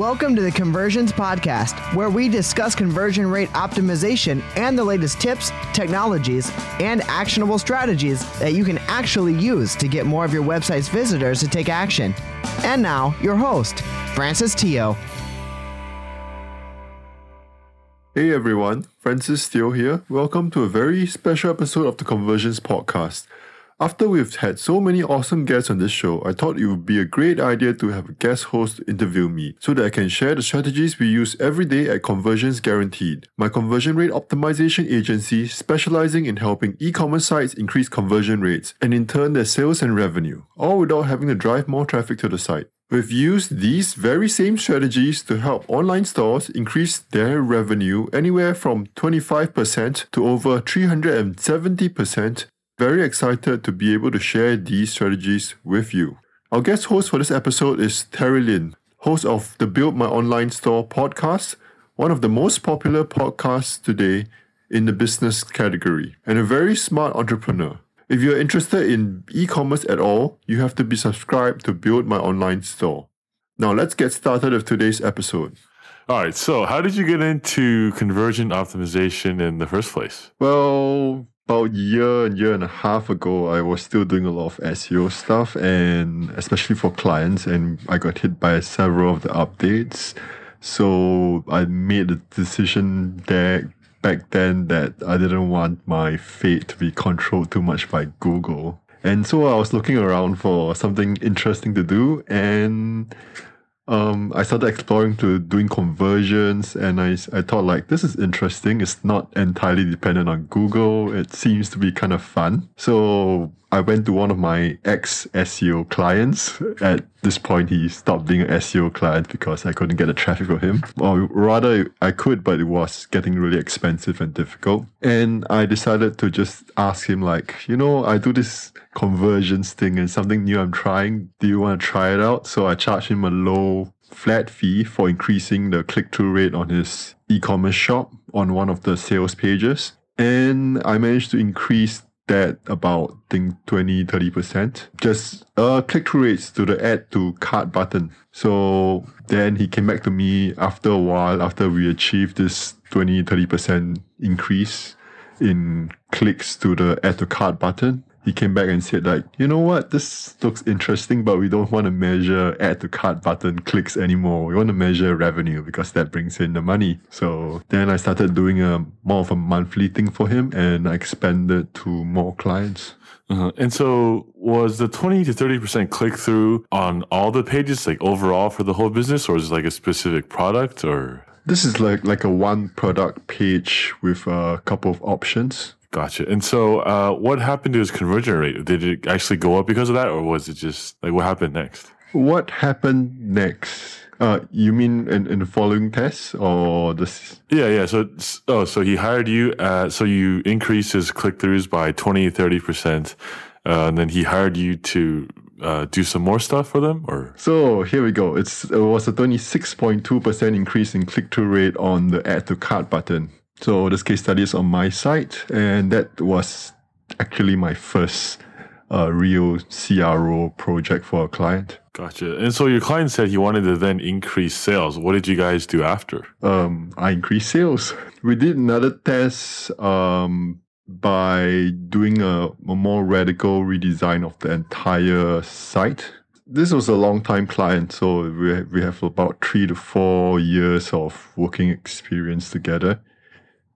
Welcome to the Conversions Podcast, where we discuss conversion rate optimization and the latest tips, technologies, and actionable strategies that you can actually use to get more of your website's visitors to take action. And now, your host, Francis Teo. Hey everyone, Francis Teo here. Welcome to a very special episode of the Conversions Podcast. After we've had so many awesome guests on this show, I thought it would be a great idea to have a guest host interview me so that I can share the strategies we use every day at Conversions Guaranteed, my conversion rate optimization agency specializing in helping e commerce sites increase conversion rates and in turn their sales and revenue, all without having to drive more traffic to the site. We've used these very same strategies to help online stores increase their revenue anywhere from 25% to over 370% very excited to be able to share these strategies with you. Our guest host for this episode is Terry Lin, host of the Build My Online Store podcast, one of the most popular podcasts today in the business category, and a very smart entrepreneur. If you're interested in e commerce at all, you have to be subscribed to Build My Online Store. Now, let's get started with today's episode. All right. So, how did you get into conversion optimization in the first place? Well, about year and year and a half ago, I was still doing a lot of SEO stuff, and especially for clients, and I got hit by several of the updates. So I made a decision there back then that I didn't want my fate to be controlled too much by Google. And so I was looking around for something interesting to do, and um, I started exploring to doing conversions and I, I thought like this is interesting. It's not entirely dependent on Google. It seems to be kind of fun. So I went to one of my ex SEO clients. At this point, he stopped being an SEO client because I couldn't get the traffic for him. Or rather, I could, but it was getting really expensive and difficult. And I decided to just ask him, like, you know, I do this conversions thing and something new I'm trying. Do you want to try it out? So I charged him a low flat fee for increasing the click through rate on his e commerce shop on one of the sales pages. And I managed to increase that about I think 20 30% just uh click through rates to the add to cart button so then he came back to me after a while after we achieved this 20 30% increase in clicks to the add to cart button he came back and said like, you know what, this looks interesting, but we don't want to measure add to cart button clicks anymore. We want to measure revenue because that brings in the money. So then I started doing a more of a monthly thing for him and I expanded to more clients. Uh-huh. And so, was the 20 to 30% click through on all the pages, like overall for the whole business, or is it like a specific product or? This is like, like a one product page with a couple of options. Gotcha. And so, uh, what happened to his conversion rate? Did it actually go up because of that, or was it just like what happened next? What happened next? Uh, you mean in, in the following tests or this? Yeah, yeah. So, oh, so he hired you. Uh, so you increased his click throughs by 20, 30%. Uh, and then he hired you to uh, do some more stuff for them or so here we go it's it was a 26.2% increase in click-through rate on the add to cart button so this case study is on my site, and that was actually my first uh, real CRO project for a client. Gotcha. And so your client said he wanted to then increase sales. What did you guys do after? Um, I increased sales. We did another test um, by doing a, a more radical redesign of the entire site this was a long time client, so we we have about three to four years of working experience together.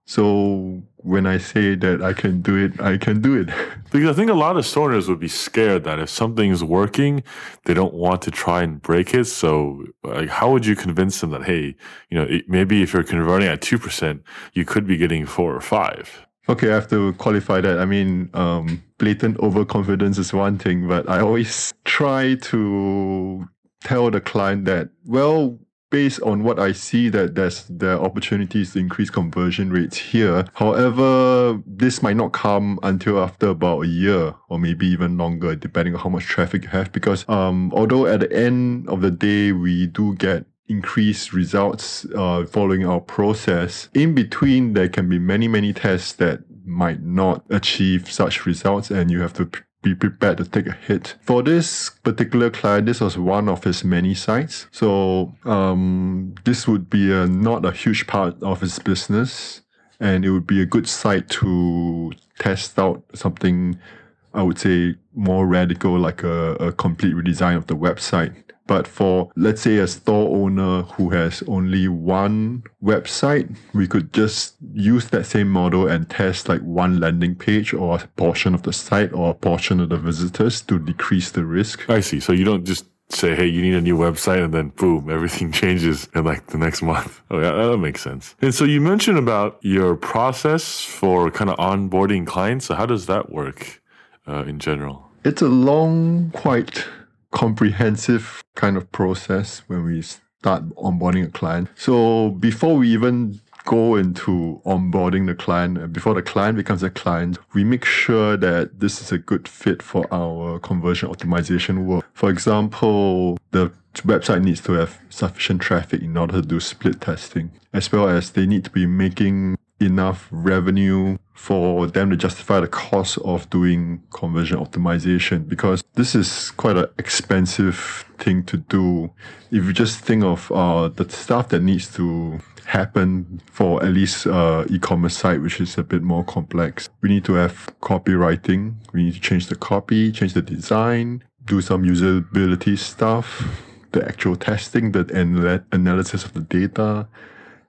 So when I say that I can do it, I can do it. Because I think a lot of stoners would be scared that if something's working, they don't want to try and break it. So, like, how would you convince them that, hey, you know, maybe if you're converting at 2%, you could be getting four or five? Okay, I have to qualify that. I mean, um, blatant overconfidence is one thing, but I always try to tell the client that, well, based on what I see that there's there are opportunities to increase conversion rates here. However, this might not come until after about a year or maybe even longer, depending on how much traffic you have. Because um, although at the end of the day we do get increased results uh, following our process, in between there can be many many tests that might not achieve such results, and you have to be prepared to take a hit. For this particular client, this was one of his many sites. So um, this would be a, not a huge part of his business, and it would be a good site to test out something. I would say more radical, like a, a complete redesign of the website. But for, let's say, a store owner who has only one website, we could just use that same model and test like one landing page or a portion of the site or a portion of the visitors to decrease the risk. I see. So you don't just say, hey, you need a new website, and then boom, everything changes in like the next month. Oh, yeah, that makes sense. And so you mentioned about your process for kind of onboarding clients. So how does that work uh, in general? It's a long, quite comprehensive kind of process when we start onboarding a client. So before we even go into onboarding the client, before the client becomes a client, we make sure that this is a good fit for our conversion optimization work. For example, the website needs to have sufficient traffic in order to do split testing, as well as they need to be making enough revenue for them to justify the cost of doing conversion optimization because this is quite an expensive thing to do. If you just think of uh, the stuff that needs to happen for at least uh, e-commerce site, which is a bit more complex, we need to have copywriting. We need to change the copy, change the design, do some usability stuff, the actual testing, the anal- analysis of the data,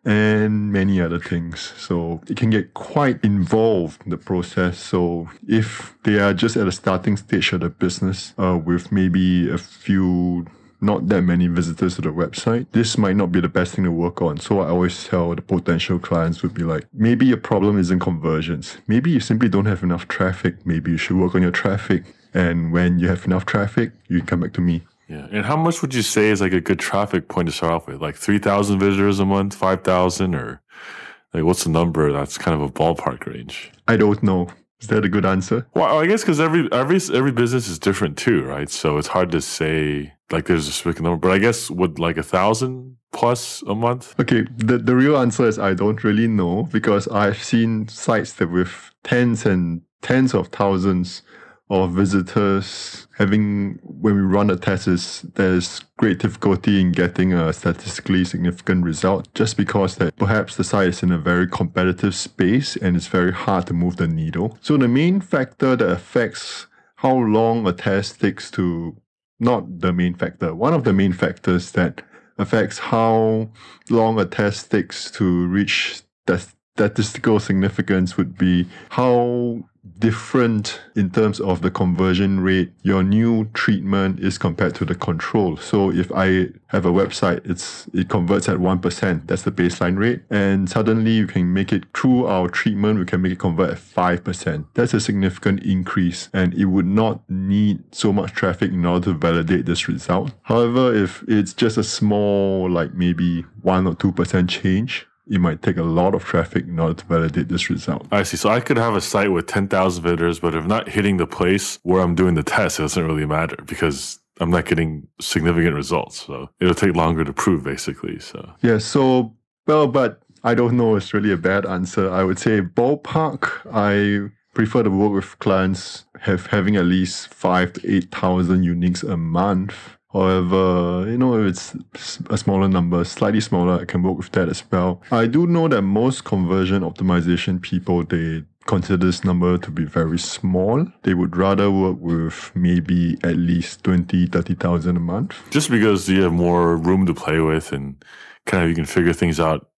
and many other things. So it can get quite involved in the process. So if they are just at a starting stage of the business uh, with maybe a few not that many visitors to the website, this might not be the best thing to work on. So I always tell the potential clients would be like, maybe your problem isn't conversions. Maybe you simply don't have enough traffic. Maybe you should work on your traffic. And when you have enough traffic, you come back to me. Yeah. And how much would you say is like a good traffic point to start off with? Like 3,000 visitors a month, 5,000 or like what's the number that's kind of a ballpark range? I don't know. Is that a good answer? Well, I guess because every every every business is different too, right? So it's hard to say like there's a specific number. But I guess would like a thousand plus a month? Okay, the, the real answer is I don't really know because I've seen sites that with tens and tens of thousands of visitors having when we run the tests there's great difficulty in getting a statistically significant result just because that perhaps the site is in a very competitive space and it's very hard to move the needle. So the main factor that affects how long a test takes to not the main factor, one of the main factors that affects how long a test takes to reach the statistical significance would be how different in terms of the conversion rate your new treatment is compared to the control. So if I have a website, it's it converts at one percent. That's the baseline rate, and suddenly you can make it through our treatment. We can make it convert at five percent. That's a significant increase, and it would not need so much traffic in order to validate this result. However, if it's just a small, like maybe one or two percent change, it might take a lot of traffic in order to validate this result. I see. So I could have a site with 10,000 visitors, but if not hitting the place where I'm doing the test, it doesn't really matter because I'm not getting significant results. So it'll take longer to prove, basically. So, yeah. So, well, but I don't know. It's really a bad answer. I would say ballpark, I prefer to work with clients have having at least five to 8,000 uniques a month However, you know, if it's a smaller number, slightly smaller, I can work with that as well. I do know that most conversion optimization people, they consider this number to be very small. They would rather work with maybe at least 20, 30,000 a month. Just because you have more room to play with and kind of you can figure things out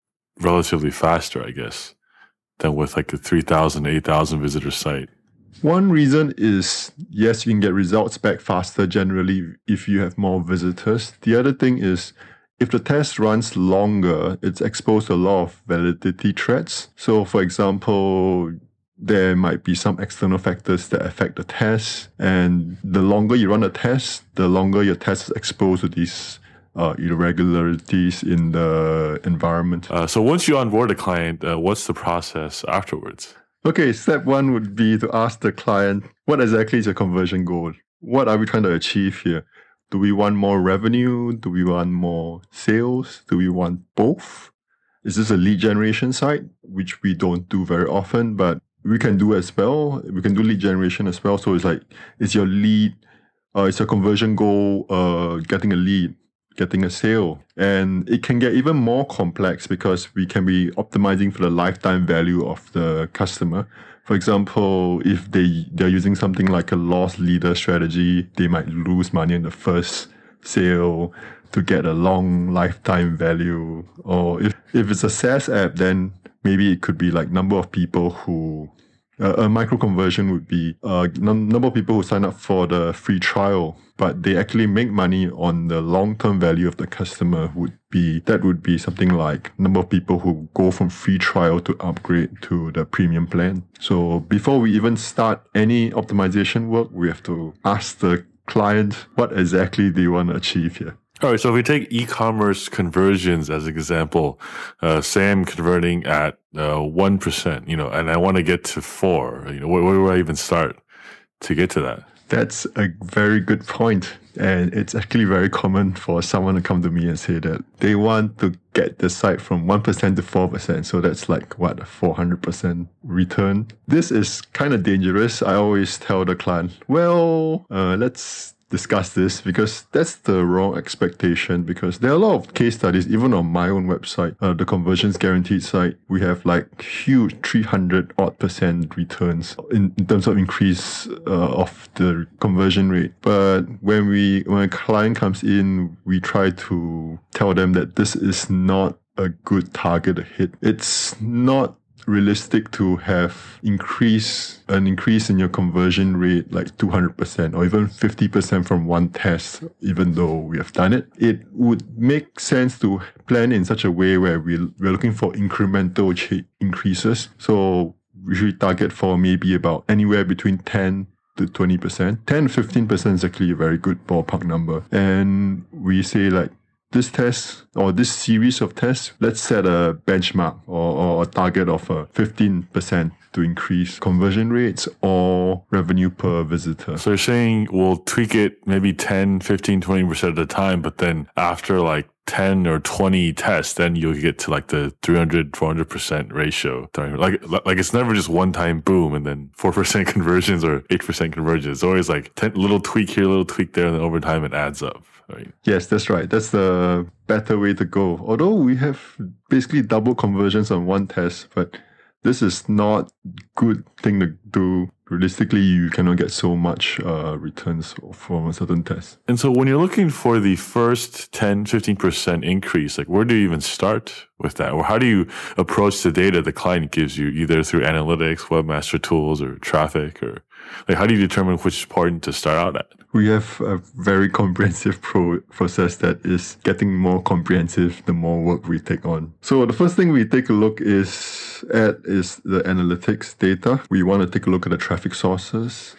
relatively faster, I guess, than with like a 3,000, 8,000 visitor site. One reason is yes, you can get results back faster generally if you have more visitors. The other thing is if the test runs longer, it's exposed to a lot of validity threats. So, for example, there might be some external factors that affect the test. And the longer you run a test, the longer your test is exposed to these uh, irregularities in the environment. Uh, so, once you onboard a client, uh, what's the process afterwards? Okay, step one would be to ask the client what exactly is your conversion goal? What are we trying to achieve here? Do we want more revenue? Do we want more sales? Do we want both? Is this a lead generation site, which we don't do very often, but we can do as well. We can do lead generation as well. So it's like it's your lead, uh, it's your conversion goal, uh, getting a lead, getting a sale, and it can get even more complex because we can be optimizing for the lifetime value of the customer. For example, if they they're using something like a loss leader strategy, they might lose money in the first sale to get a long lifetime value. Or if, if it's a SaaS app, then maybe it could be like number of people who uh, a micro conversion would be a uh, num- number of people who sign up for the free trial, but they actually make money on the long term value of the customer. Would be that would be something like number of people who go from free trial to upgrade to the premium plan. So before we even start any optimization work, we have to ask the client what exactly they want to achieve here. All right. So if we take e-commerce conversions as an example, uh, say I'm converting at uh, one uh, you know, and I want to get to four. You know, where, where do I even start to get to that? That's a very good. And it's actually very common for someone to come to me and say that they want to get the site from 1% to 4%. So that's like what, 400% return. This is kind of dangerous. I always tell the client, well, uh, let's discuss this because that's the wrong expectation because there are a lot of case studies even on my own website uh, the conversions guaranteed site we have like huge 300 odd percent returns in, in terms of increase uh, of the conversion rate. But when we when a client comes in we try to tell them that this is not a good target hit. It's not realistic to have increase an increase in your conversion rate like 200% or even 50% from one test even though we have done it it would make sense to plan in such a way where we, we're looking for incremental ch- increases so we should target for maybe about anywhere between 10 to 20%. 10 15% is actually a very good ballpark number. And we say like this test or this series of tests, let's set a benchmark or, or a target of uh, a 15% to increase conversion rates or revenue per visitor. So you're saying we'll tweak it maybe 10, 15, 20% at a time, but then after like 10 or 20 tests, then you'll get to like the 300, 400% ratio. Like, like it's never just one time boom and then 4% conversions or 8% conversions. It's always like 10, little tweak here, little tweak there, and then over time it adds up. Right. Yes, that's right. That's the better way to go. Although we have basically double conversions on one test, but this is not good thing to do. Realistically, you cannot get so much uh, returns from a certain test. And so when you're looking for the first 10, 15% increase, like where do you even start with that? Or how do you approach the data the client gives you, either through analytics, webmaster tools, or traffic, or like how do you determine which part to start out at? We have a very comprehensive pro- process that is getting more comprehensive the more work we take on. So the first thing we take a look is at is the analytics data. We want to take a look at the traffic sources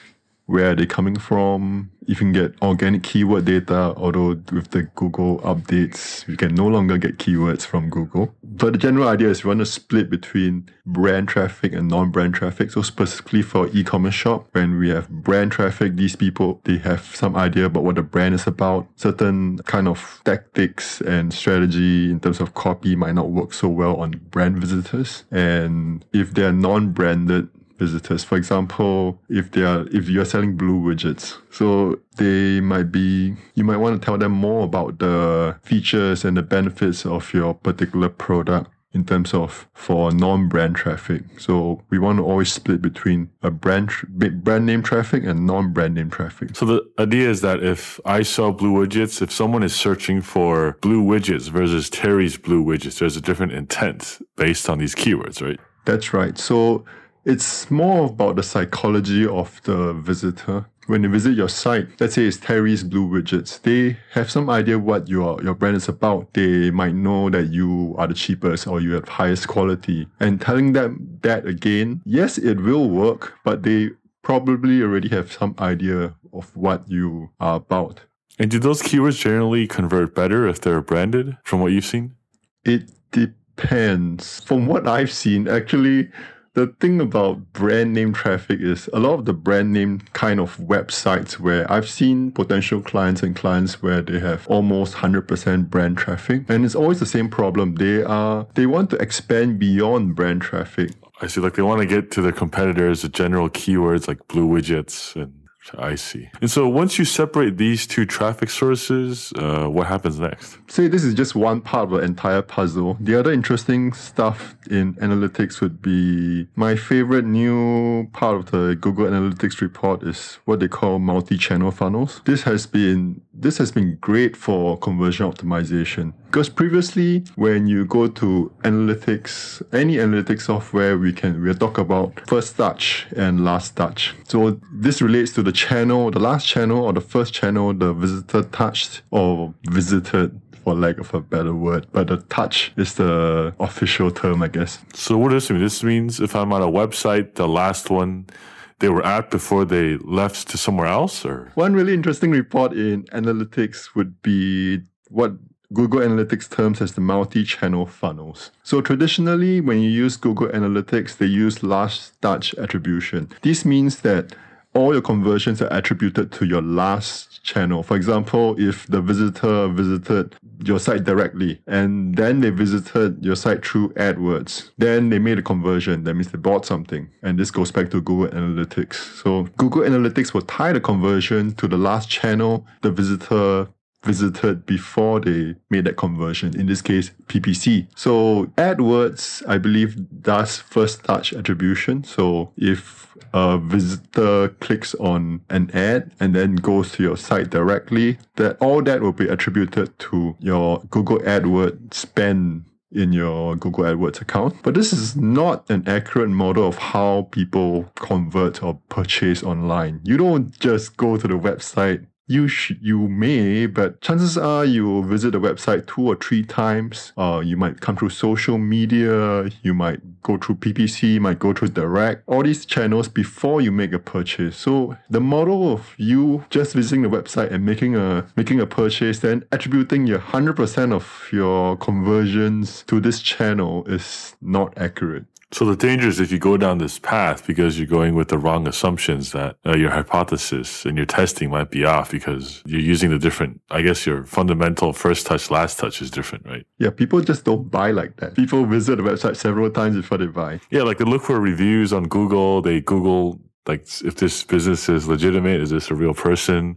where are they coming from. You can get organic keyword data, although with the Google updates, you can no longer get keywords from Google. But the general idea is you want to split between brand traffic and non-brand traffic. So specifically for e-commerce shop, when we have brand traffic, these people, they have some idea about what the brand is about. Certain kind of tactics and strategy in terms of copy might not work so well on brand visitors. And if they're non-branded, visitors. For example, if they are if you're selling blue widgets, so they might be you might want to tell them more about the features and the benefits of your particular product in terms of for non-brand traffic. So we want to always split between a brand brand name traffic and non-brand name traffic. So the idea is that if I sell blue widgets, if someone is searching for blue widgets versus Terry's blue widgets, there's a different intent based on these keywords, right? That's right. So it's more about the psychology of the visitor. When you visit your site, let's say it's Terry's Blue Widgets, they have some idea what your, your brand is about. They might know that you are the cheapest or you have highest quality. And telling them that again, yes, it will work, but they probably already have some idea of what you are about. And do those keywords generally convert better if they're branded from what you've seen? It depends. From what I've seen, actually, the thing about brand name traffic is a lot of the brand name kind of websites where I've seen potential clients and clients where they have almost 100% brand traffic and it's always the same problem they are they want to expand beyond brand traffic I see. Like they want to get to their competitors, the general keywords like blue widgets and I see. And so once you separate these two traffic sources, uh, what happens next? Say this is just one part of the entire puzzle. The other interesting stuff in analytics would be my favorite new part of the Google Analytics report is what they call multi-channel funnels. This has been this has been great for conversion optimization because previously when you go to analytics, any analytics software, we can we talk about first touch and last touch. So this relates to the channel, the last channel or the first channel the visitor touched or visited for lack of a better word, but the touch is the official term, I guess. So what does this mean? This means if I'm on a website, the last one they were at before they left to somewhere else or one really interesting report in analytics would be what Google Analytics terms as the multi-channel funnels. So traditionally, when you use Google Analytics, they use last touch attribution. This means that all your conversions are attributed to your last channel. For example, if the visitor visited your site directly and then they visited your site through AdWords, then they made a conversion. That means they bought something. And this goes back to Google Analytics. So Google Analytics will tie the conversion to the last channel the visitor visited before they made that conversion, in this case, PPC. So AdWords, I believe, does first touch attribution. So if a visitor clicks on an ad and then goes to your site directly, that all that will be attributed to your Google AdWords spend in your Google AdWords account. But this is not an accurate model of how people convert or purchase online. You don't just go to the website you sh- you may, but chances are you will visit the website two or three times. Uh, you might come through social media, you might go through PPC, you might go through direct, all these channels before you make a purchase. So the model of you just visiting the website and making a making a purchase, then attributing your hundred percent of your conversions to this channel is not accurate. So the danger is if you go down this path because you're going with the wrong assumptions that uh, your hypothesis and your testing might be off because you're using the different, I guess your fundamental first touch, last touch is different, right? Yeah, people just don't buy like that. People visit the website several times before they buy. Yeah, like they look for reviews on Google, they Google like if this business is legitimate, is this a real person?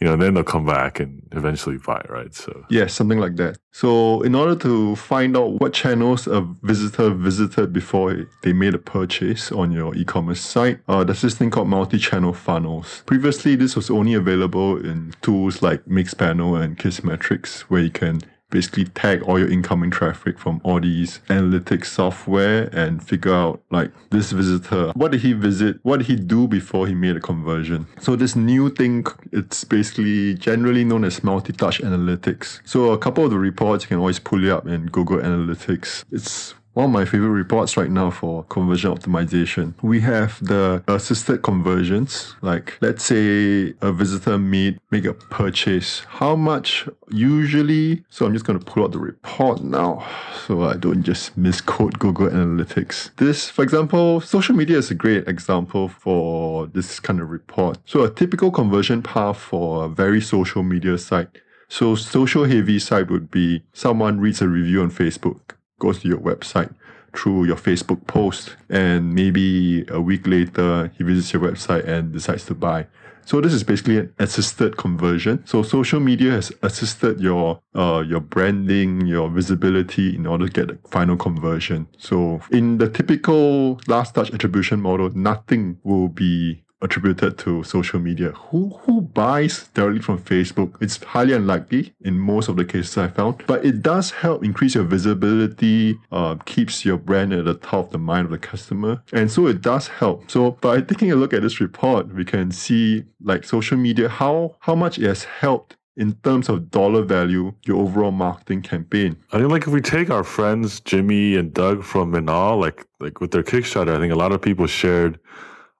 You know, and then they'll come back and eventually buy, right? So yeah, something like that. So in order to find out what channels a visitor visited before they made a purchase on your e-commerce site, uh, there's this thing called multi-channel funnels. Previously, this was only available in tools like Mixpanel and Kissmetrics, where you can basically tag all your incoming traffic from all these analytics software and figure out like this visitor, what did he visit? What did he do before he made a conversion? So this new thing, it's basically generally known as multi-touch analytics. So a couple of the reports you can always pull it up in Google Analytics. It's one of my favorite reports right now for conversion optimization. We have the assisted conversions. Like let's say a visitor made make a purchase. How much usually? So I'm just going to pull out the report now so I don't just misquote Google Analytics. This, for example, social media is a great example for this kind of report. So a typical conversion path for a very social media site. So social heavy site would be someone reads a review on Facebook goes to your website through your Facebook post, and maybe a week later he visits your website and decides to buy. So this is basically an assisted conversion. So social media has assisted your uh, your branding, your visibility in order to get the final conversion. So in the typical last touch attribution model, nothing will be attributed to social media. Who who buys directly from Facebook? It's highly unlikely in most of the cases I found, but it does help increase your visibility, uh, keeps your brand at the top of the mind of the customer, and so it does help. So by taking a look at this report, we can see like social media how how much it has helped in terms of dollar value, your overall marketing campaign. I think like if we take our friends Jimmy and Doug from Minaal, like like with their Kickstarter, I think a lot of people shared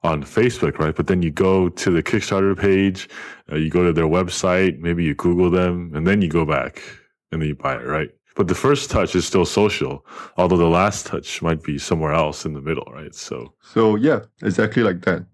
on Facebook, right? But then you go to the Kickstarter page, uh, you go to their website, maybe you Google them, and then you go back and then you buy it, right? But the first touch is still social, although the last touch might be somewhere else in the middle, right? So, so yeah, exactly like that.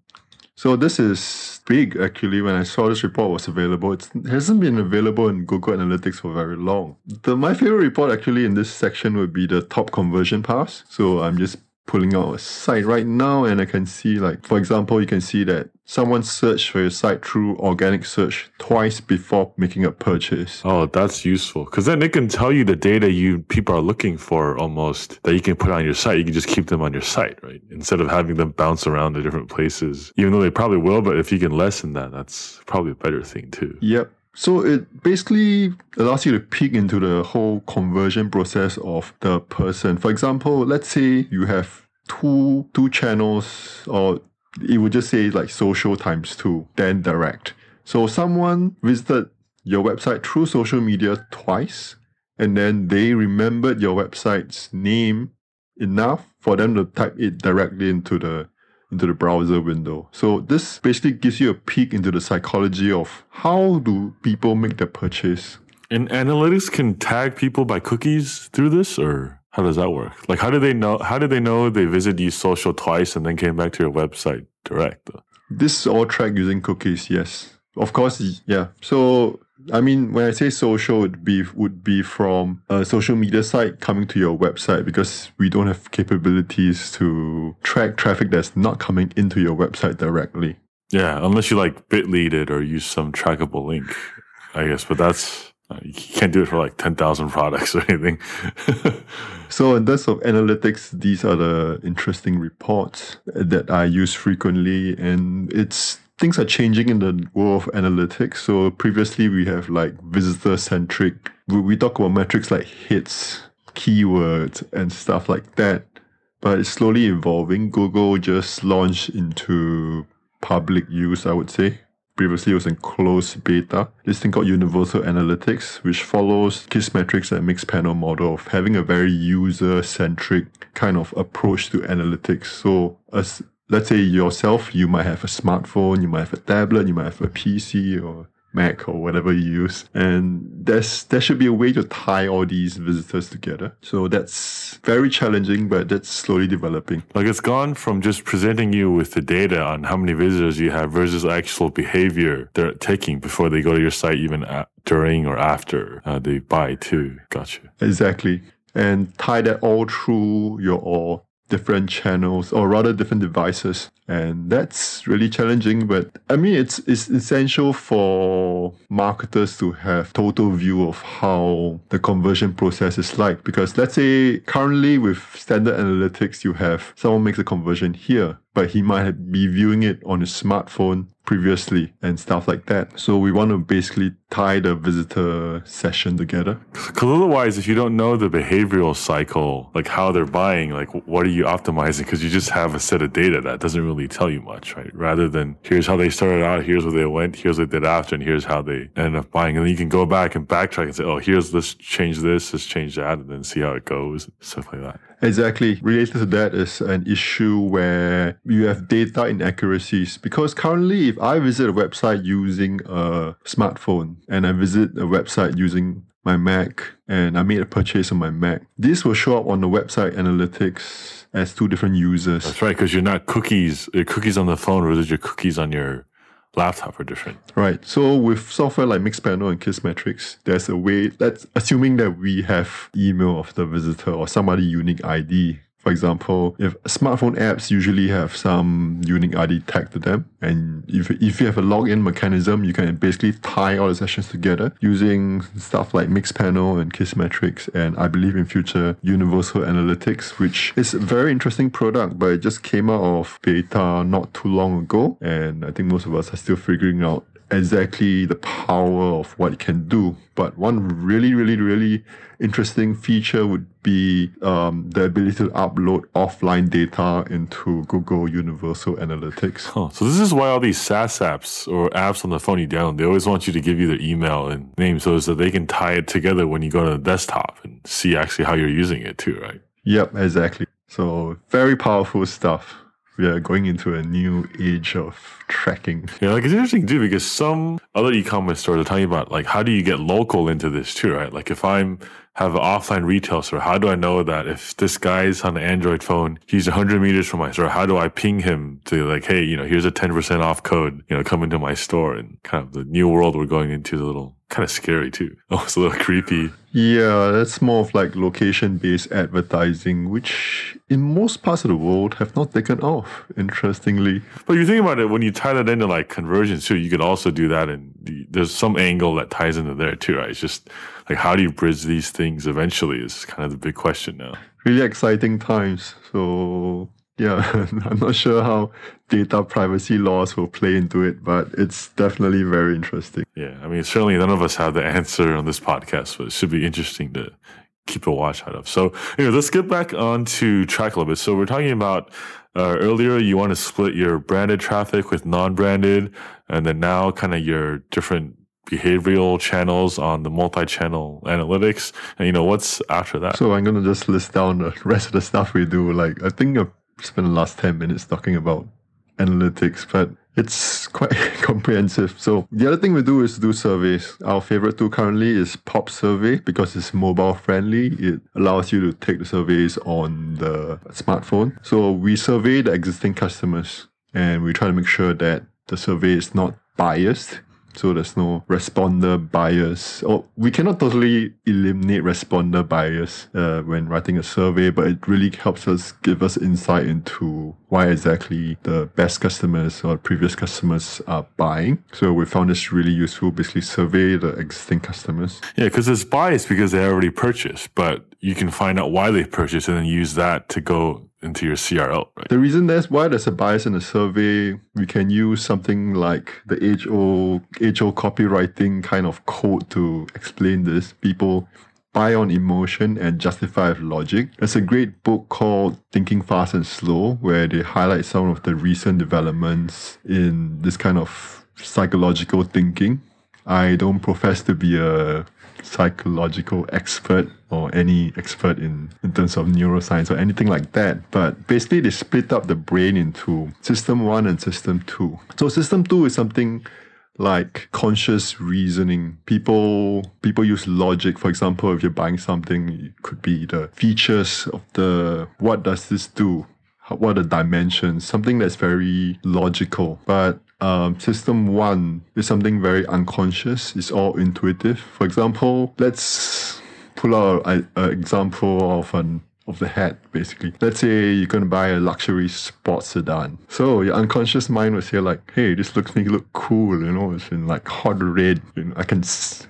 So this is big actually. When I saw this report was available, it hasn't been available in Google Analytics for very long. The my favorite report actually in this section would be the top conversion paths. So I'm just pulling out a site right now and I can see like for example you can see that someone searched for your site through organic search twice before making a purchase. Oh, that's useful because then it can tell you the data you people are looking for almost that you can put on your site. You can just keep them on your site, right? Instead of having them bounce around to different places. Even though they probably will, but if you can lessen that, that's probably a better thing too. Yep. So it basically allows you to peek into the whole conversion process of the person. For example, let's say you have two two channels or it would just say like social times two, then direct. So someone visited your website through social media twice, and then they remembered your website's name enough for them to type it directly into the into the browser window. So this basically gives you a peek into the psychology of how do people make their purchase. And analytics can tag people by cookies through this, or how does that work? Like, how do they know? How do they know they visited you social twice and then came back to your website direct? This is all tracked using cookies. Yes, of course. Yeah. So I mean, when I say social, it be would be from a social media site coming to your website because we don't have capabilities to track traffic that's not coming into your website directly. Yeah, unless you like Bitly it or use some trackable link, I guess. But that's uh, you can't do it for like ten thousand products or anything. so in terms of analytics, these are the interesting reports that I use frequently, and it's things are changing in the world of analytics. So previously we have like visitor centric. We talk about metrics like hits, keywords, and stuff like that. But it's slowly evolving. Google just launched into public use, I would say. Previously, it was in closed beta. This thing called Universal Analytics, which follows Kissmetrics and Mixpanel model of having a very user-centric kind of approach to analytics. So, as let's say yourself, you might have a smartphone, you might have a tablet, you might have a PC or Mac or whatever you use. And there's there should be a way to tie all these visitors together. So that's very challenging, but that's slowly developing. Like it's gone from just presenting you with the data on how many visitors you have versus actual behavior they're taking before they go to your site, even at, during or after uh, they buy too. Gotcha. Exactly. And tie that all through your different channels or rather different devices and that's really challenging but i mean it's it's essential for marketers to have total view of how the conversion process is like because let's say currently with standard analytics you have someone makes a conversion here but he might be viewing it on his smartphone previously and stuff like that. So we want to basically tie the visitor session together. Because otherwise, if you don't know the behavioral cycle, like how they're buying, like what are you optimizing? Because you just have a set of data that doesn't really tell you much, right? Rather than here's how they started out, here's where they went, here's what they did after, and here's how they ended up buying. And then you can go back and backtrack and say, oh, here's let's change this, let's change that, and then see how it goes, stuff like that. Exactly. Related to that is an issue where you have data inaccuracies. Because currently, if I visit a website using a smartphone and I visit a website using my Mac and I made a purchase on my Mac, this will show up on the website analytics as two different users. That's right, because you're not cookies, your cookies on the phone versus your cookies on your laptop are different. Right. So with software like Mixpanel and Kissmetrics, there's a way that's assuming that we have email of the visitor or somebody unique ID for example, if smartphone apps usually have some unique ID tag to them, and if, if you have a login mechanism, you can basically tie all the sessions together using stuff like Mixpanel and Kissmetrics, and I believe in future Universal Analytics, which is a very interesting product, but it just came out of beta not too long ago, and I think most of us are still figuring out exactly the power of what it can do. But one really, really, really interesting feature would be um, the ability to upload offline data into Google Universal Analytics. Huh. So this is why all these SaaS apps or apps on the phone you download, they always want you to give you their email and name so that they can tie it together when you go to the desktop and see actually how you're using it too, right? Yep, exactly. So very powerful stuff we are going into a new age of tracking. Yeah, like it's interesting too because some other e-commerce stores are talking about like how do you get local into this too, right? Like if I'm have an offline retail store, how do I know that if this guy's on an Android phone, he's 100 meters from my store, how do I ping him to like, hey, you know, here's a 10% off code, you know, come into my store and kind of the new world we're going into is a little kind of scary too. Oh, it's a little creepy. Yeah, that's more of like location based advertising, which in most parts of the world have not taken off, interestingly. But you think about it, when you tie that into like conversions too, you could also do that and the, there's some angle that ties into there too, right? It's just like how do you bridge these things eventually is kind of the big question now. Really exciting times. So yeah, I'm not sure how data privacy laws will play into it, but it's definitely very interesting. Yeah, I mean, certainly none of us have the answer on this podcast, but it should be interesting to keep a watch out of. So, anyway, let's get back on to track a little bit. So, we're talking about uh, earlier you want to split your branded traffic with non-branded, and then now kind of your different behavioral channels on the multi-channel analytics and you know what's after that so i'm going to just list down the rest of the stuff we do like i think i've spent the last 10 minutes talking about analytics, but it's quite comprehensive. So the other thing we do is do surveys. Our favorite tool currently is Pop Survey because it's mobile friendly. It allows you to take the surveys on the smartphone. So we survey the existing customers and we try to make sure that the survey is not biased so there's no responder bias. Or we cannot totally eliminate responder bias uh, when writing a survey, but it really helps us give us insight into why exactly the best customers or previous customers are buying. So we found this really useful. Basically, survey the existing customers. Yeah, because it's biased because they already purchased, but you can find out why they purchased and then use that to go into your CRO, right? The reason that's why there's a bias in the survey, we can use something like the HO HO copywriting kind of code to explain this. People buy on emotion and justify with logic. There's a great book called Thinking Fast and Slow where they highlight some of the recent developments in this kind of psychological thinking. I don't profess to be a psychological expert or any expert in, in terms of neuroscience or anything like that. But basically, they split up the brain into system one and system two. So, system two is something like conscious reasoning. People people use logic. For example, if you're buying something, it could be the features of the what does this do? What are the dimensions? Something that's very logical. But um, system one is something very unconscious. It's all intuitive. For example, let's pull out an example of an of the hat, basically. Let's say you're going to buy a luxury sports sedan. So your unconscious mind will say like, hey, this looks me look cool, you know, it's in like hot red. You know, I can,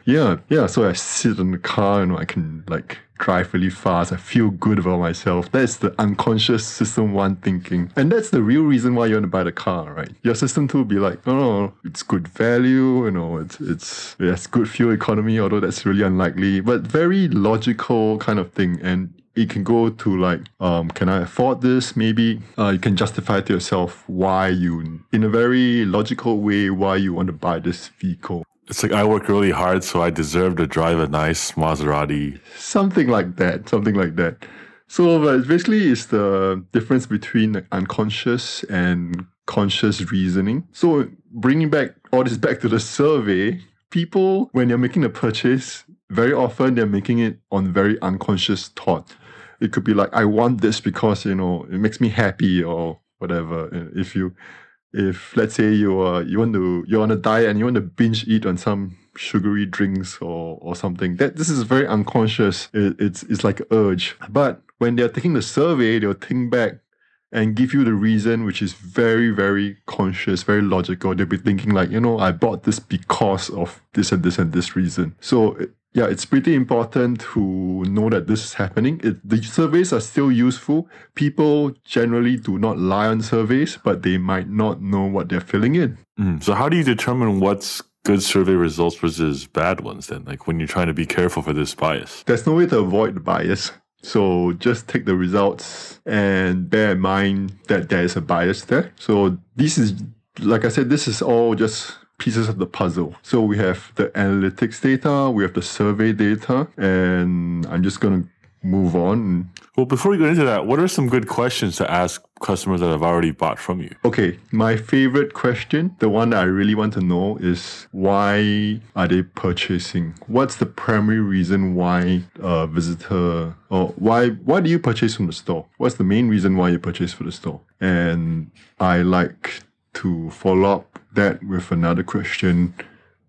yeah, yeah. So I sit in the car, and I can like drive really fast. I feel good about myself. That's the unconscious system one thinking. And that's the real reason why you want to buy the car, right? Your system two will be like, oh, it's good value, you know, it's it's it has good fuel economy, although that's really unlikely, but very logical kind of thing. And it can go to like, um, can I afford this? Maybe uh, you can justify to yourself why you, in a very logical way, why you want to buy this vehicle. It's like I work really hard, so I deserve to drive a nice Maserati. Something like that. Something like that. So but basically, it's the difference between unconscious and conscious reasoning. So bringing back all this back to the survey, people when they're making a purchase, very often they're making it on very unconscious thought. It could be like, I want this because you know it makes me happy or whatever. Uh, if you if let's say you are you want to you're on a diet and you want to binge eat on some sugary drinks or or something that this is very unconscious. It, it's it's like urge. But when they're taking the survey they'll think back and give you the reason which is very very conscious very logical. They'll be thinking like you know i bought this because of this and this and this reason. So yeah, it's pretty important to know that this is happening. It, the surveys are still useful. People generally do not lie on surveys, but they might not know what they're filling in. Mm. So, how do you determine what's good survey results versus bad ones then? Like when you're trying to be careful for this bias? There's no way to avoid the bias. So just take the results and bear in mind that there is a bias there. So this is, like I said, this is all just pieces of the puzzle. So we have the analytics data, we have the survey data, and I'm just going to move on. Well, before we go into that, what are some good questions to ask customers that have already bought from you? Okay, my favorite question, the one that I really want to know is why are they purchasing? What's the primary reason why a visitor or why why do you purchase from the store? What's the main reason why you purchase for the store? And I like to follow up that with another question,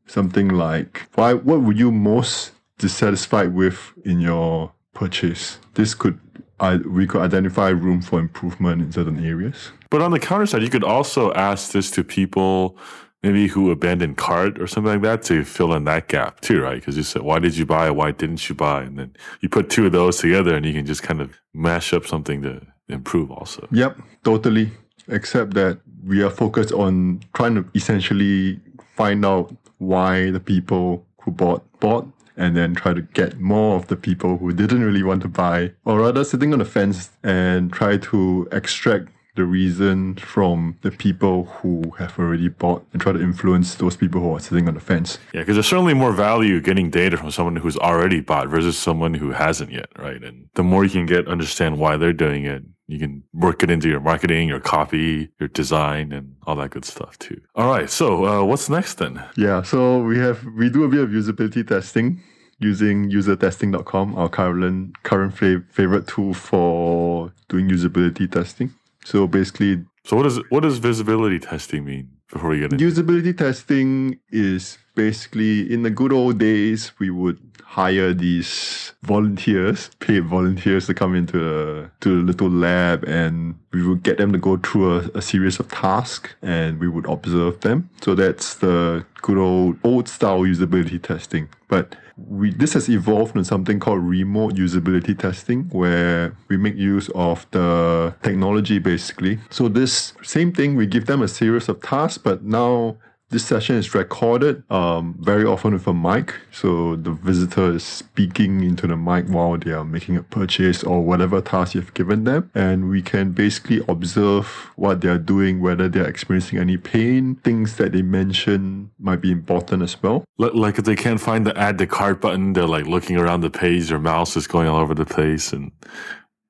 something like, why, what would you most dissatisfied with in your purchase. This could I, we could identify room for improvement in certain areas. But on the counter side, you could also ask this to people maybe who abandoned cart or something like that to fill in that gap too, right? Because you said, why did you buy? Why didn't you buy? And then you put two of those together and you can just kind of mash up something to improve also. Yep, totally. Except that we are focused on trying to essentially find out why the people who bought bought and then try to get more of the people who didn't really want to buy, or rather sitting on the fence and try to extract the reason from the people who have already bought and try to influence those people who are sitting on the fence. Yeah, because there's certainly more value getting data from someone who's already bought versus someone who hasn't yet, right? And the more you can get, understand why they're doing it, you can work it into your marketing, your copy, your design, and all that good stuff too. All right, so uh, what's next then? Yeah, so we have we do a bit of usability testing using usertesting.com, our current current favorite tool for doing usability testing. So basically, so what does what does visibility testing mean? Before we get into usability testing is basically in the good old days we would hire these volunteers, paid volunteers to come into a to a little lab and we would get them to go through a, a series of tasks and we would observe them. So that's the good old old style usability testing. But we this has evolved into something called remote usability testing where we make use of the technology basically so this same thing we give them a series of tasks but now this session is recorded um, very often with a mic. So the visitor is speaking into the mic while they are making a purchase or whatever task you've given them. And we can basically observe what they are doing, whether they're experiencing any pain, things that they mention might be important as well. Like if they can't find the add to cart button, they're like looking around the page, their mouse is going all over the place and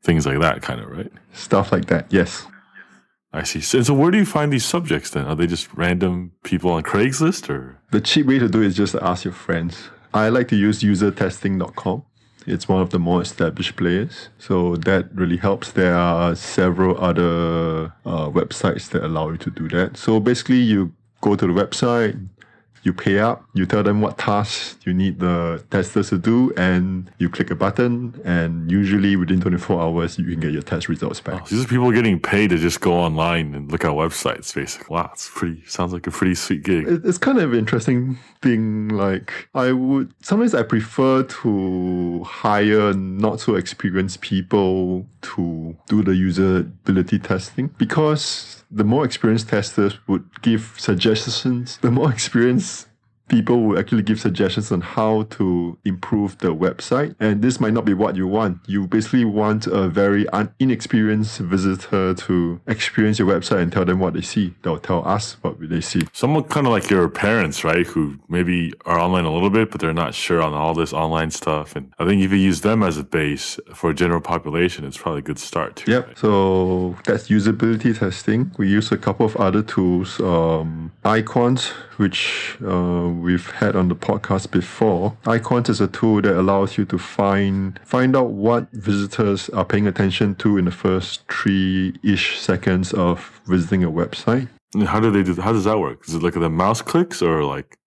things like that, kind of, right? Stuff like that, yes. I see. So, so where do you find these subjects then? Are they just random people on Craigslist or? The cheap way to do it is just to ask your friends. I like to use usertesting.com. It's one of the more established players. So that really helps. There are several other uh, websites that allow you to do that. So basically, you go to the website, you pay up, you tell them what tasks you need the testers to do, and you click a button, and usually within 24 hours, you can get your test results back. Oh, these are people getting paid to just go online and look at websites, basically. Wow, it's pretty, sounds like a pretty sweet gig. It's kind of interesting thing. Like, I would, sometimes I prefer to hire not so experienced people to do the usability testing because the more experienced testers would give suggestions, the more experienced people will actually give suggestions on how to improve the website. And this might not be what you want. You basically want a very un- inexperienced visitor to experience your website and tell them what they see. They'll tell us what they see. Someone kind of like your parents, right? Who maybe are online a little bit, but they're not sure on all this online stuff. And I think if you use them as a base for a general population, it's probably a good start too. Yep. Right? So that's usability testing. We use a couple of other tools, um, EyeQuant, which uh, we've had on the podcast before. EyeQuant is a tool that allows you to find find out what visitors are paying attention to in the first three ish seconds of visiting a website. And how do they do? How does that work? Is it like the mouse clicks or like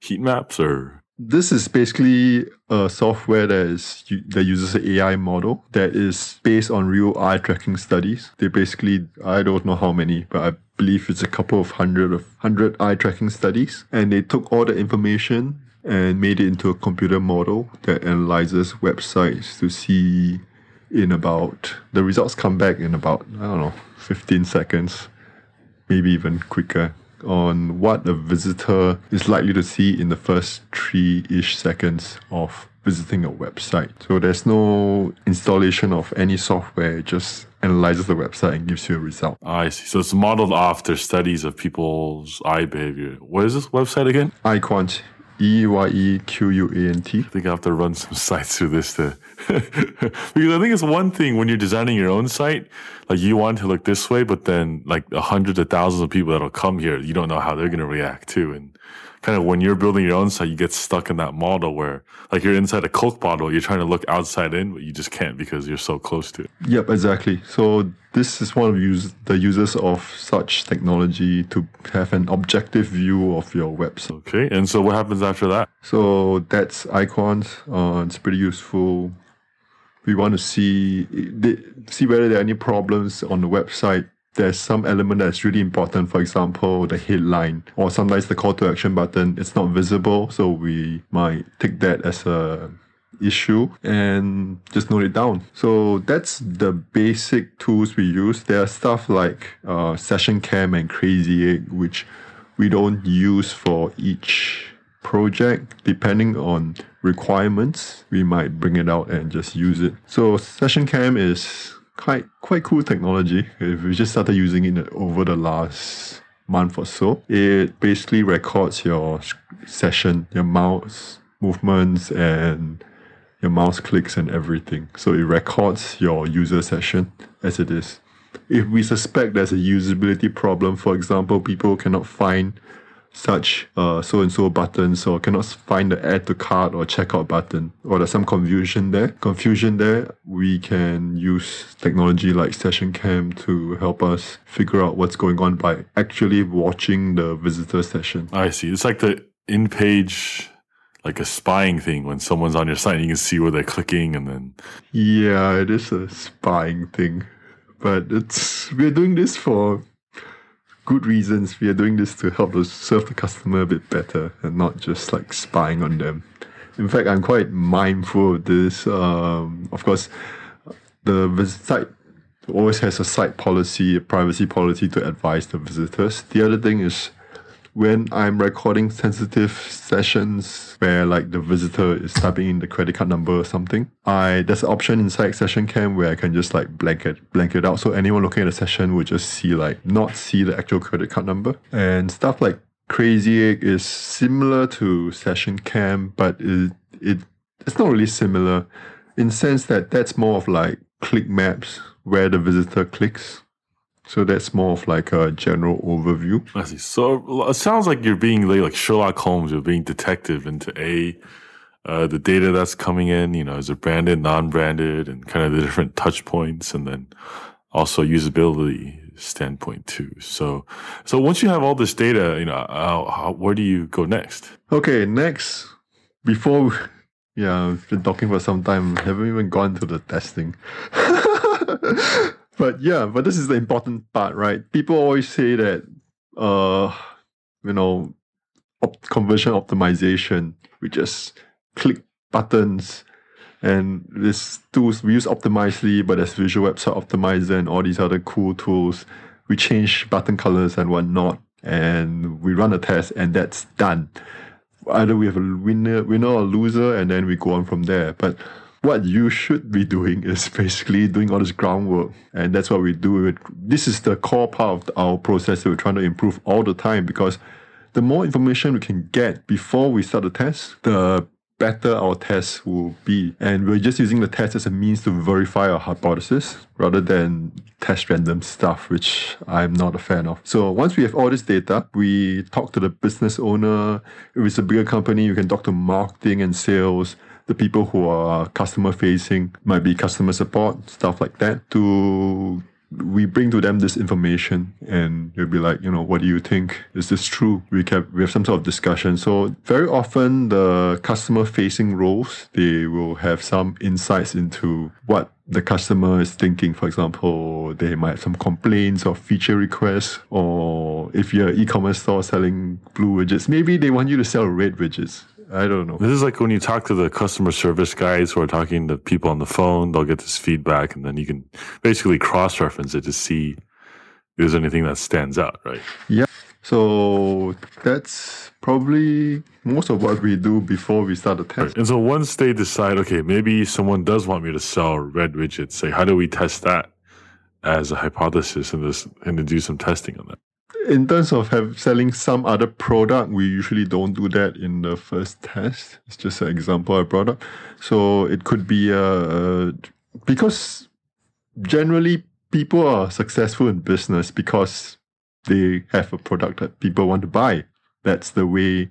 heat maps or? This is basically a software that is that uses an AI model that is based on real eye tracking studies. They basically I don't know how many, but I believe it's a couple of hundred of hundred eye tracking studies, and they took all the information and made it into a computer model that analyzes websites to see in about the results come back in about I don't know 15 seconds, maybe even quicker on what a visitor is likely to see in the first three ish seconds of visiting a website. So there's no installation of any software, just analyzes the website and gives you a result. I see. So it's modeled after studies of people's eye behavior. What is this website again? EyeQuant. E Y E Q U A N T. I think I have to run some sites through this to because I think it's one thing when you're designing your own site, like you want to look this way, but then like hundreds of thousands of people that'll come here, you don't know how they're gonna react to. And kind of when you're building your own site, you get stuck in that model where like you're inside a Coke bottle, you're trying to look outside in, but you just can't because you're so close to it. Yep, exactly. So this is one of use, the uses of such technology to have an objective view of your website. Okay, and so what happens after that? So that's EyeQuant. Uh, it's pretty useful. We want to see see whether there are any problems on the website there's some element that's really important. For example, the headline or sometimes the call to action button. It's not visible, so we might take that as a issue and just note it down. So that's the basic tools we use. There are stuff like uh, SessionCam and Crazy Egg, which we don't use for each project. Depending on requirements, we might bring it out and just use it. So SessionCam is quite quite cool technology. We just started using it over the last month or so. It basically records your session, your mouse movements, and your mouse clicks and everything. So it records your user session as it is. If we suspect there's a usability problem, for example, people cannot find such uh, so and so buttons or cannot find the add to cart or checkout button. Or there's some confusion there. Confusion there we can use technology like SessionCam to help us figure out what's going on by actually watching the visitor session. I see. It's like the in page like a spying thing when someone's on your site you can see where they're clicking and then yeah it is a spying thing. But it's we're doing this for good reasons. We are doing this to help us serve the customer a bit better and not just like spying on them. In fact, I'm quite mindful of this. Um, of course, the site always has a site policy, a privacy policy to advise the visitors. The other thing is when I'm recording sensitive sessions where like the visitor is typing in the credit card number or something, I there's an option inside SessionCam where I can just like blanket blanket out. So anyone looking at the session would just see like not see the actual credit card number. And stuff like Crazy Egg is similar to SessionCam, but it, it it's not really similar in sense that that's more of like click maps where the visitor clicks so that's more of like a general overview. I see. So it sounds like you're being like Sherlock Holmes. You're being detective into a uh, the data that's coming in. You know, is it branded, non-branded, and kind of the different touch points, and then also usability standpoint too. So, so once you have all this data, you know, how, how, where do you go next? Okay, next before. Yeah, I've been talking for some time. Haven't even gone to the testing. but yeah, but this is the important part, right? People always say that, uh, you know, op- conversion optimization. We just click buttons, and this tools we use Optimizely, but there's Visual Website Optimizer and all these other cool tools. We change button colors and whatnot, and we run a test, and that's done. Either we have a winner, winner or loser, and then we go on from there. But what you should be doing is basically doing all this groundwork. And that's what we do. This is the core part of our process that we're trying to improve all the time because the more information we can get before we start the test, the better our test will be. And we're just using the test as a means to verify our hypothesis rather than test random stuff, which I'm not a fan of. So once we have all this data, we talk to the business owner. If it's a bigger company, you can talk to marketing and sales the people who are customer facing might be customer support stuff like that to we bring to them this information and they'll be like, you know, what do you think? Is this true? We can we have some sort of discussion. So very often the customer facing roles, they will have some insights into what the customer is thinking. For example, they might have some complaints or feature requests, or if you're an e-commerce store selling blue widgets, maybe they want you to sell red widgets I don't know. This is like when you talk to the customer service guys who are talking to people on the phone, they'll get this feedback and then you can basically cross reference it to see if there's anything that stands out, right? Yeah. So that's probably most of what we do before we start the test. Right. And so once they decide, okay, maybe someone does want me to sell red widgets, say, how do we test that as a hypothesis and, this, and to do some testing on that? In terms of have selling some other product, we usually don't do that in the first test. It's just an example I brought up. So it could be a, a because generally people are successful in business because they have a product that people want to buy. That's the way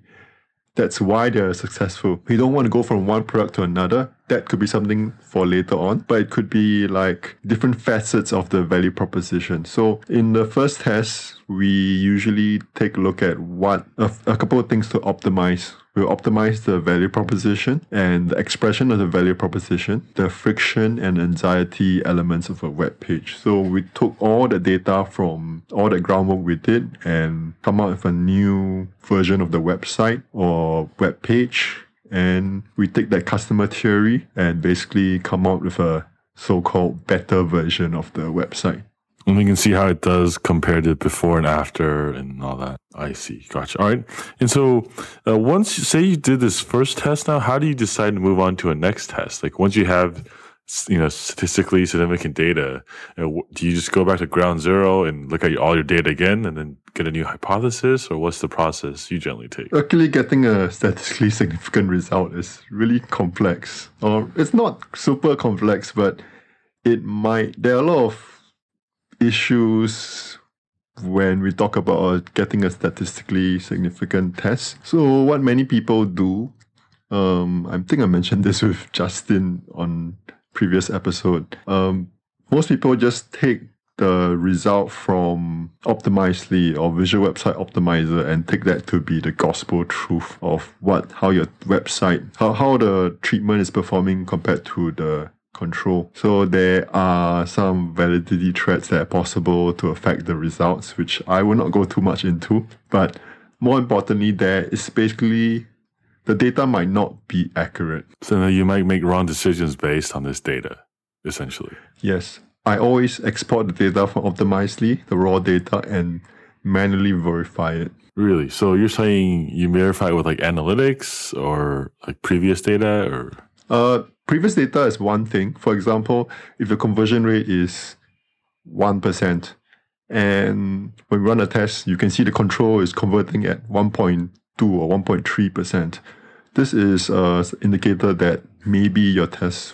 That's why they're successful. You don't want to go from one product to another. That could be something for later on, but it could be like different facets of the value proposition. So in the first test, we usually take a look at what a, a couple of things to optimize We'll optimize the value proposition and the expression of the value proposition, the friction and anxiety elements of a web page. So we took all the data from all the groundwork we did and come out with a new version of the website or web page. And we take that customer theory and basically come out with a so-called better version of the website. And we can see how it does compared to before and after and all that. I see. Gotcha. All right. And so uh, once you say you did this first test now, how do you decide to move on to a next test? Like once you have, you know, statistically significant data, know, do you just go back to ground zero and look at all your data again and then get a new hypothesis or what's the process you generally take? Actually, getting a statistically significant result is really complex. Or it's not super complex, but it might, there are a lot of issues when we talk about getting a statistically significant test. So what many people do, um, I think I mentioned this with Justin on previous episode. Um, most people just take the result from Optimizely or Visual Website Optimizer and take that to be the gospel truth of what how your website how, how the treatment is performing compared to the control. So there are some validity threats that are possible to affect the results, which I will not go too much into. But more importantly, there is basically the data might not be accurate. So you might make wrong decisions based on this data, essentially. Yes. I always export the data from Optimizely, the raw data, and manually verify it. Really? So you're saying you verify it with like analytics or like previous data or? Uh, previous data is one thing. For example, if the conversion rate is 1%, and when we run a test, you can see the control is converting at 1.2 or 1.3%. This is an indicator that maybe your test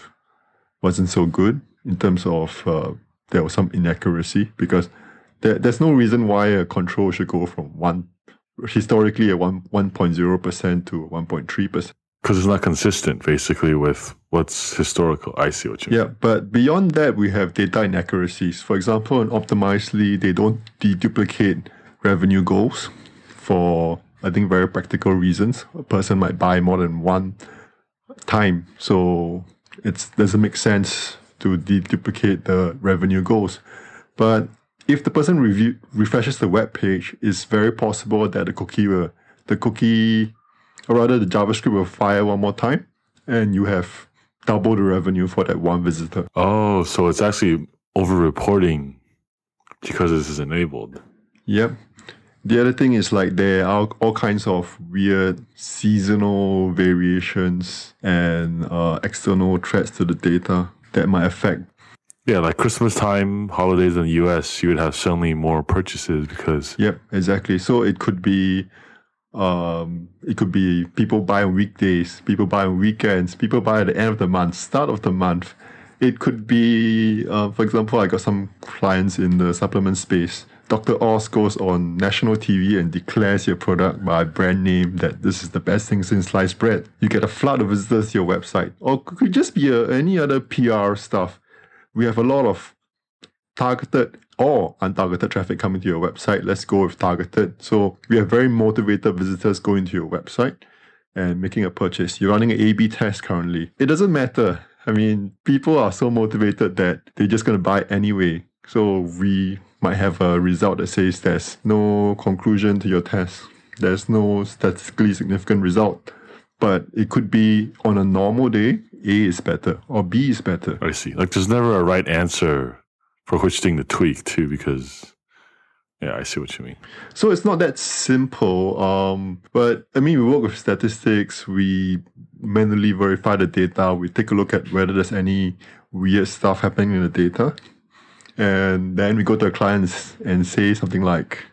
wasn't so good in terms of uh, there was some inaccuracy because there, there's no reason why a control should go from 1 historically at 1, 1.0% to 1.3% because it's not consistent basically with what's historical. I see what you mean. Yeah, but beyond that, we have data inaccuracies. For example, in Optimizely, they don't deduplicate revenue goals for, I think, very practical reasons. A person might buy more than one time, so it doesn't make sense to deduplicate the revenue goals. But if the person review, refreshes the web page, it's very possible that the cookie will, the cookie or rather the JavaScript will fire one more time and you have double the revenue for that one visitor. Oh, so it's actually over reporting because this is enabled. Yep. The other thing is like there are all kinds of weird seasonal variations and uh, external threats to the data that might affect. Yeah, like Christmas time, holidays in the US, you would have suddenly more purchases because. Yep, exactly. So it could be um, it could be people buy on weekdays, people buy on weekends, people buy at the end of the month, start of the month. It could be, uh, for example, I got some clients in the supplement space. Dr. Oz goes on national TV and declares your product by brand name that this is the best thing since sliced bread. You get a flood of visitors to your website. Or could just be a, uh, any other PR stuff. We have a lot of targeted or untargeted traffic coming to your website. Let's go with targeted. So we have very motivated visitors going to your website and making a purchase. You're running an A B test currently. It doesn't matter. I mean, people are so motivated that they're just going to buy anyway. So we might have a result that says there's no conclusion to your test. There's no statistically significant result. But it could be on a normal day, A is better or B is better. I see. Like there's never a right answer for which thing to tweak too, because yeah, I see what you mean. So it's not that simple. Um, but I mean, we work with statistics. We manually verify the data. We take a look at whether there's any weird stuff happening in the data, and then we go to the clients and say something like,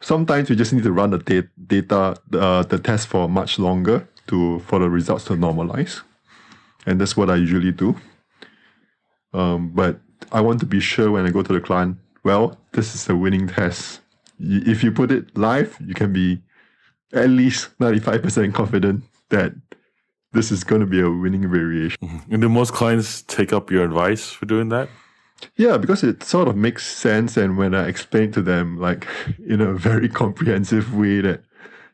sometimes we just need to run the data, data uh, the test for much longer to for the results to normalize, and that's what I usually do. Um, but I want to be sure when I go to the client, well, this is a winning test. If you put it live, you can be at least 95% confident that this is going to be a winning variation. Mm-hmm. And do most clients take up your advice for doing that? Yeah, because it sort of makes sense. And when I explain to them, like in a very comprehensive way, that,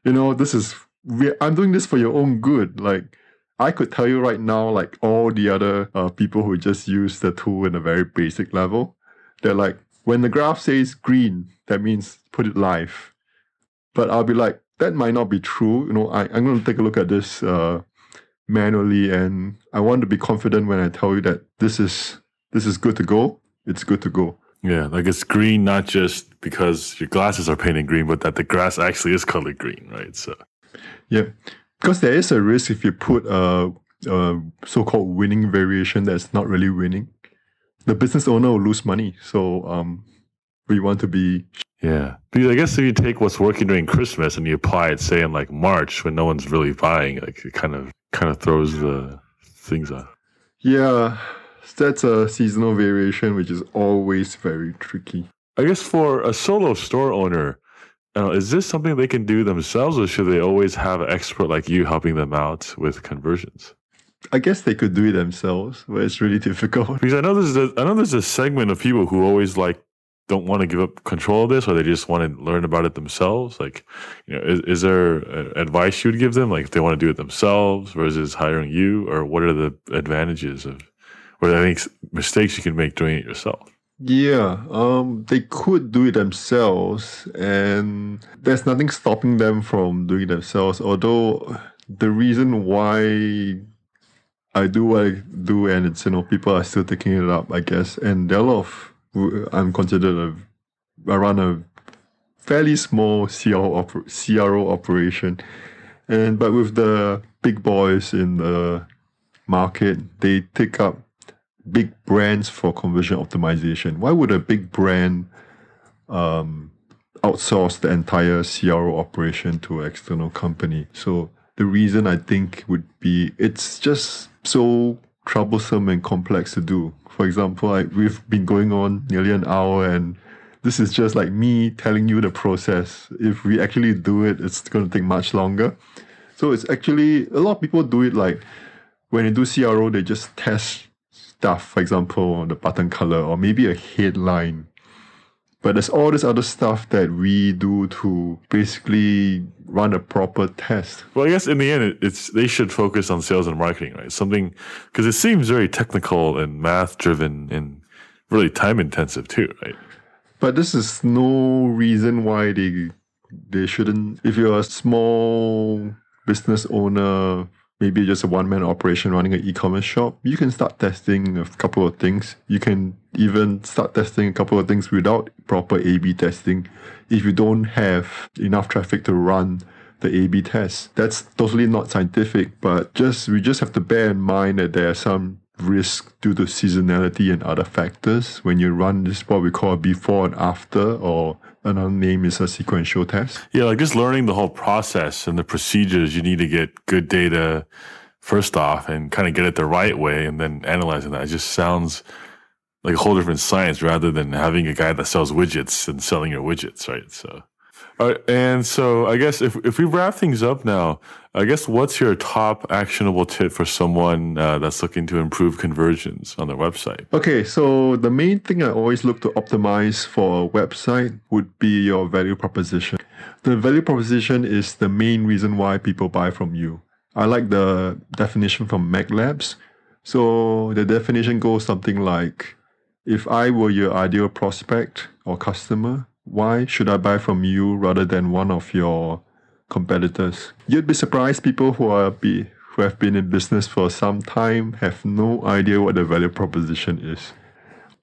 you know, this is, I'm doing this for your own good. Like, I could tell you right now, like all the other uh, people who just use the tool in a very basic level, they're like, when the graph says green, that means put it live. But I'll be like, that might not be true. You know, I, I'm going to take a look at this uh, manually, and I want to be confident when I tell you that this is this is good to go. It's good to go. Yeah, like it's green not just because your glasses are painted green, but that the grass actually is colored green, right? So, yeah, because there is a risk if you put a, a so-called winning variation that's not really winning, the business owner will lose money. So, um, we want to be yeah. Because I guess if you take what's working during Christmas and you apply it, say in like March when no one's really buying, like it kind of kind of throws the things off. Yeah. That's a seasonal variation, which is always very tricky. I guess for a solo store owner, uh, is this something they can do themselves, or should they always have an expert like you helping them out with conversions? I guess they could do it themselves, but it's really difficult. Because I know there's a, I know there's a segment of people who always like don't want to give up control of this or they just want to learn about it themselves like you know is, is there advice you would give them like if they want to do it themselves versus hiring you or what are the advantages of or any mistakes you can make doing it yourself yeah um they could do it themselves and there's nothing stopping them from doing it themselves although the reason why I do what I do and it's you know people are still taking it up I guess and there are a lot of I'm considered a I run a fairly small CRO, oper, CRO operation, and but with the big boys in the market, they take up big brands for conversion optimization. Why would a big brand um, outsource the entire CRO operation to an external company? So the reason I think would be it's just so troublesome and complex to do. For example, like we've been going on nearly an hour and this is just like me telling you the process. If we actually do it, it's going to take much longer. So it's actually a lot of people do it like when they do CRO, they just test stuff, for example, the button color or maybe a headline but there's all this other stuff that we do to basically run a proper test. Well, I guess in the end, it's they should focus on sales and marketing, right? Something because it seems very technical and math driven and really time intensive too, right? But this is no reason why they they shouldn't. If you're a small business owner maybe just a one man operation running an e commerce shop, you can start testing a couple of things. You can even start testing a couple of things without proper A B testing if you don't have enough traffic to run the A B test. That's totally not scientific, but just we just have to bear in mind that there are some risk due to seasonality and other factors when you run this what we call before and after or another name is a sequential test. Yeah, like just learning the whole process and the procedures. You need to get good data first off and kind of get it the right way and then analyzing that. It just sounds like a whole different science rather than having a guy that sells widgets and selling your widgets, right? So uh, and so I guess if, if we wrap things up now, I guess what's your top actionable tip for someone uh, that's looking to improve conversions on their website? Okay, so the main thing I always look to optimize for a website would be your value proposition. The value proposition is the main reason why people buy from you. I like the definition from MECLABS. So the definition goes something like if I were your ideal prospect or customer, why should I buy from you rather than one of your competitors? You'd be surprised people who are be who have been in business for some time have no idea what the value proposition is.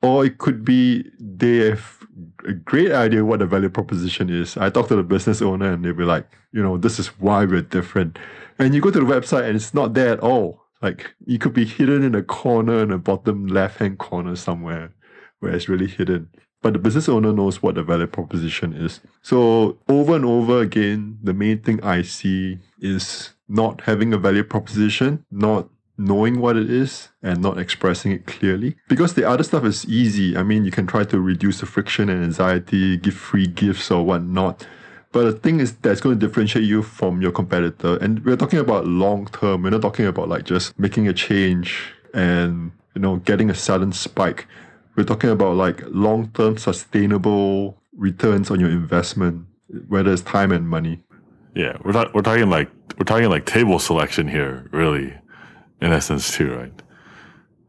Or it could be they have a great idea what the value proposition is. I talk to the business owner and they'll be like, you know, this is why we're different. And you go to the website and it's not there at all. Like it could be hidden in a corner in the bottom left hand corner somewhere where it's really hidden but the business owner knows what the value proposition is. So over and over again, the main thing I see is not having a value proposition, not knowing what it is and not expressing it clearly. Because the other stuff is easy. I mean, you can try to reduce the friction and anxiety, give free gifts or whatnot. But the thing is that's going to differentiate you from your competitor. And we're talking about long term. We're not talking about like just making a change and you know getting a sudden spike. We're talking about like long term sustainable returns on your investment, whether it's time and money. Yeah, we're not, we're talking like we're talking like table selection here, really, in essence too, right?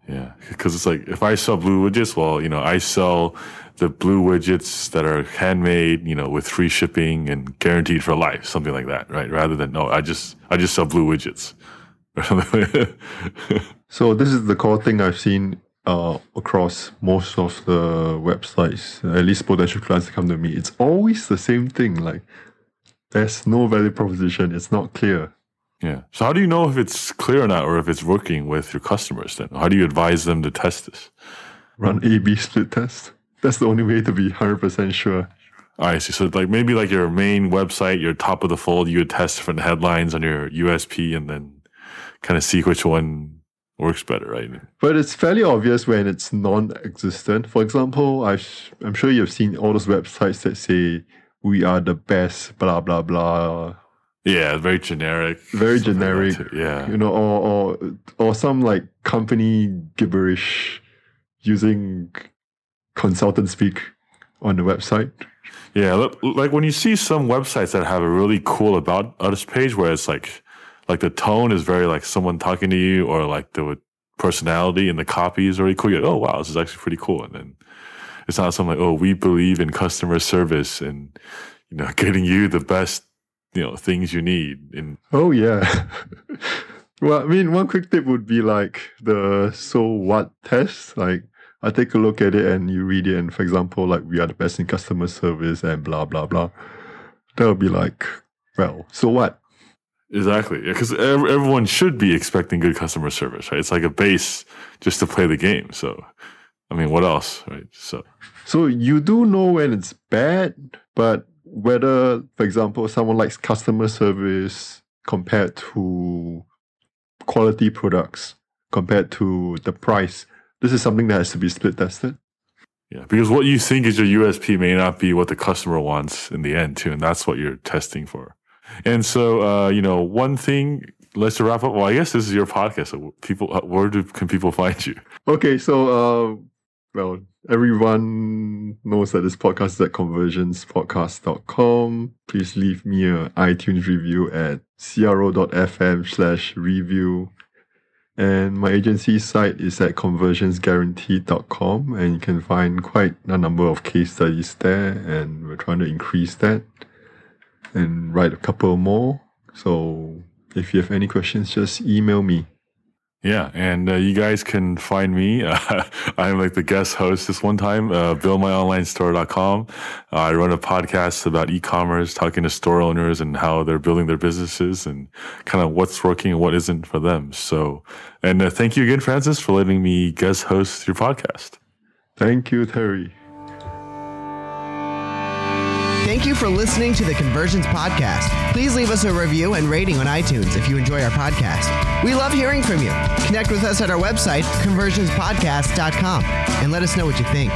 Yeah, because it's like if I sell blue widgets, well, you know, I sell the blue widgets that are handmade, you know, with free shipping and guaranteed for life, something like that, right? Rather than no, I just I just sell blue widgets. so this is the core thing I've seen uh, across most of the websites, at least potential clients that come to me. It's always the same thing. Like there's no value proposition. It's not clear. Yeah. So how do you know if it's clear or not, or if it's working with your customers? Then how do you advise them to test this? Run A/B split test. That's the only way to be hundred percent sure. I see. So like maybe like your main website, your top of the fold, you would test different headlines on your USP, and then kind of see which one works better, right? But it's fairly obvious when it's non-existent. For example, i am sure you've seen all those websites that say we are the best, blah blah blah. Yeah, very generic. Very generic. Like yeah. You know, or or or some like company gibberish using consultant speak on the website. Yeah, like when you see some websites that have a really cool about us page where it's like like the tone is very like someone talking to you or like the personality and the copy is really cool. You're like, oh wow, this is actually pretty cool. And then it's not something like, oh, we believe in customer service and you know, getting you the best, you know, things you need. In oh yeah. well, I mean, one quick tip would be like the so what test. Like, I take a look at it and you read it, and for example, like we are the best in customer service and blah blah blah. That would be like, well, so what? Exactly, because everyone should be expecting good customer service, right? It's like a base just to play the game. So I mean, what else, right? So, so you do know when it's bad, but whether, for example, someone likes customer service compared to quality products compared to the price, this is something that has to be split tested. Yeah, because what you think is your USP may not be what the customer wants in the end, too, and that's what you're testing for. And so, uh, you know, one thing let's wrap up. Well, I guess this is your podcast. So people, uh, where do, can people find you? Okay, so uh, well, everyone knows that this podcast is at conversionspodcast.com. Please leave me an iTunes review at cro.fm slash review. And my agency site is at conversionsguaranteed.com and you can find quite a number of case studies there and we're trying to increase that and write a couple more. So if you have any questions, just email me. Yeah, and uh, you guys can find me. Uh, I'm like the guest host this one time, uh, buildmyonlinestore.com. Uh, I run a podcast about e-commerce, talking to store owners and how they're building their businesses and kind of what's working and what isn't for them. So, and uh, thank you again, Francis, for letting me guest host your podcast. Thank you, Terry. Thank you for listening to the Conversions Podcast. Please leave us a review and rating on iTunes if you enjoy our podcast. We love hearing from you. Connect with us at our website, conversionspodcast.com, and let us know what you think.